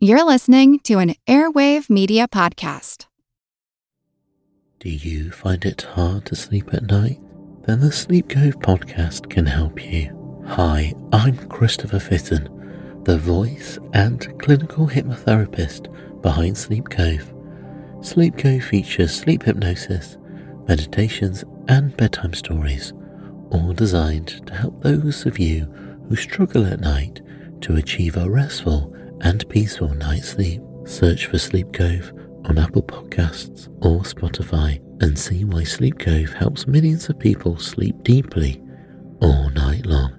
You're listening to an Airwave Media Podcast. Do you find it hard to sleep at night? Then the Sleep Cove podcast can help you. Hi, I'm Christopher Fitton, the voice and clinical hypnotherapist behind Sleep Cove. Sleep Cove features sleep hypnosis, meditations, and bedtime stories, all designed to help those of you who struggle at night to achieve a restful and peaceful night's sleep. Search for Sleep Cove on Apple Podcasts or Spotify and see why Sleep Cove helps millions of people sleep deeply all night long.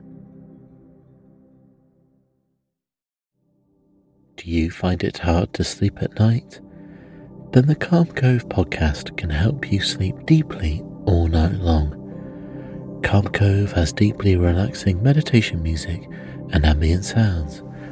Do you find it hard to sleep at night? Then the Calm Cove podcast can help you sleep deeply all night long. Calm Cove has deeply relaxing meditation music and ambient sounds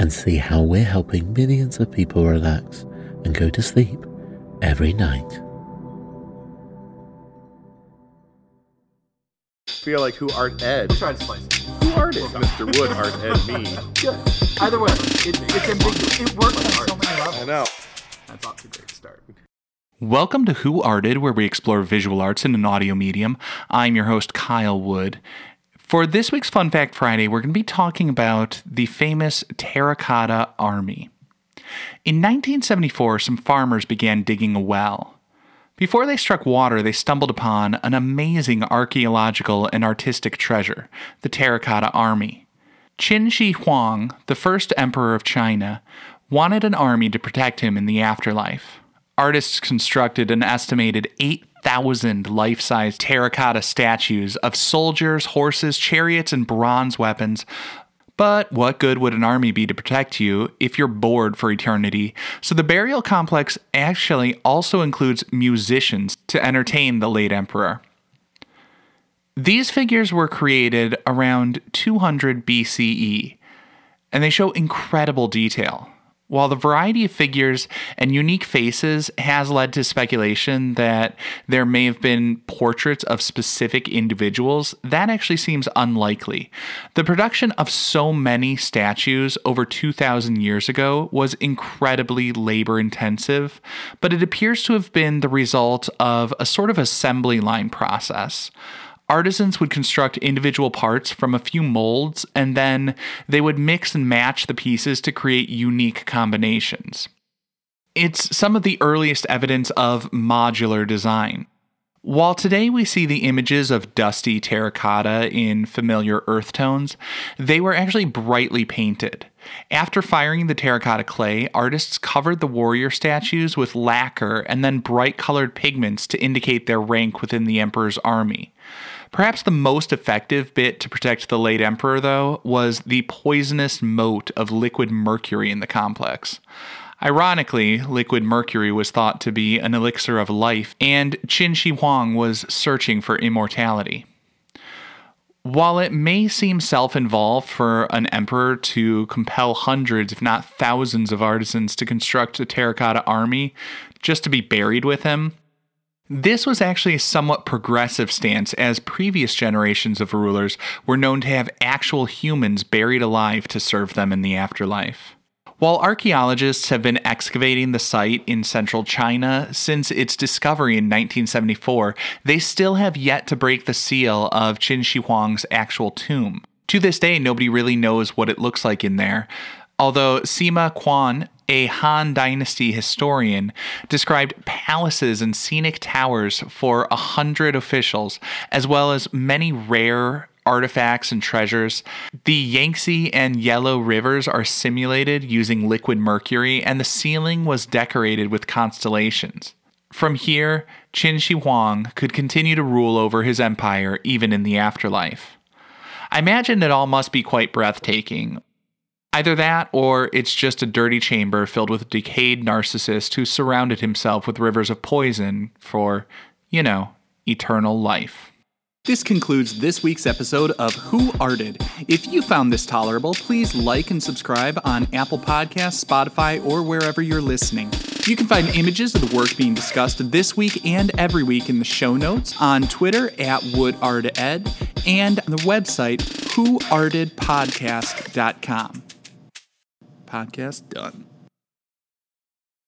and see how we're helping millions of people relax and go to sleep every night. feel like who art Ed? Try to slice it. Who art it? Mr. Wood art Ed me. Good. Either way, it, it's ambiguous. It works on so many I levels. know. That's off to a great start. Welcome to Who Arted, where we explore visual arts in an audio medium. I'm your host, Kyle Wood. For this week's Fun Fact Friday, we're going to be talking about the famous Terracotta Army. In 1974, some farmers began digging a well. Before they struck water, they stumbled upon an amazing archaeological and artistic treasure, the Terracotta Army. Qin Shi Huang, the first emperor of China, wanted an army to protect him in the afterlife. Artists constructed an estimated 8,000 life size terracotta statues of soldiers, horses, chariots, and bronze weapons. But what good would an army be to protect you if you're bored for eternity? So the burial complex actually also includes musicians to entertain the late emperor. These figures were created around 200 BCE, and they show incredible detail. While the variety of figures and unique faces has led to speculation that there may have been portraits of specific individuals, that actually seems unlikely. The production of so many statues over 2,000 years ago was incredibly labor intensive, but it appears to have been the result of a sort of assembly line process artisans would construct individual parts from a few molds and then they would mix and match the pieces to create unique combinations. It's some of the earliest evidence of modular design. While today we see the images of dusty terracotta in familiar earth tones, they were actually brightly painted. After firing the terracotta clay, artists covered the warrior statues with lacquer and then bright colored pigments to indicate their rank within the emperor's army. Perhaps the most effective bit to protect the late emperor, though, was the poisonous moat of liquid mercury in the complex. Ironically, liquid mercury was thought to be an elixir of life, and Qin Shi Huang was searching for immortality. While it may seem self involved for an emperor to compel hundreds, if not thousands, of artisans to construct a terracotta army just to be buried with him, this was actually a somewhat progressive stance, as previous generations of rulers were known to have actual humans buried alive to serve them in the afterlife. While archaeologists have been excavating the site in central China since its discovery in 1974, they still have yet to break the seal of Qin Shi Huang's actual tomb. To this day, nobody really knows what it looks like in there. Although Sima Qian, a Han Dynasty historian, described palaces and scenic towers for a hundred officials, as well as many rare artifacts and treasures. The Yangtze and Yellow rivers are simulated using liquid mercury, and the ceiling was decorated with constellations. From here, Qin Shi Huang could continue to rule over his empire even in the afterlife. I imagine it all must be quite breathtaking. Either that, or it's just a dirty chamber filled with a decayed narcissist who surrounded himself with rivers of poison for, you know, eternal life. This concludes this week's episode of Who Arted. If you found this tolerable, please like and subscribe on Apple Podcasts, Spotify, or wherever you're listening. You can find images of the work being discussed this week and every week in the show notes on Twitter at WoodArtEd and on the website whoartedpodcast.com. Podcast done.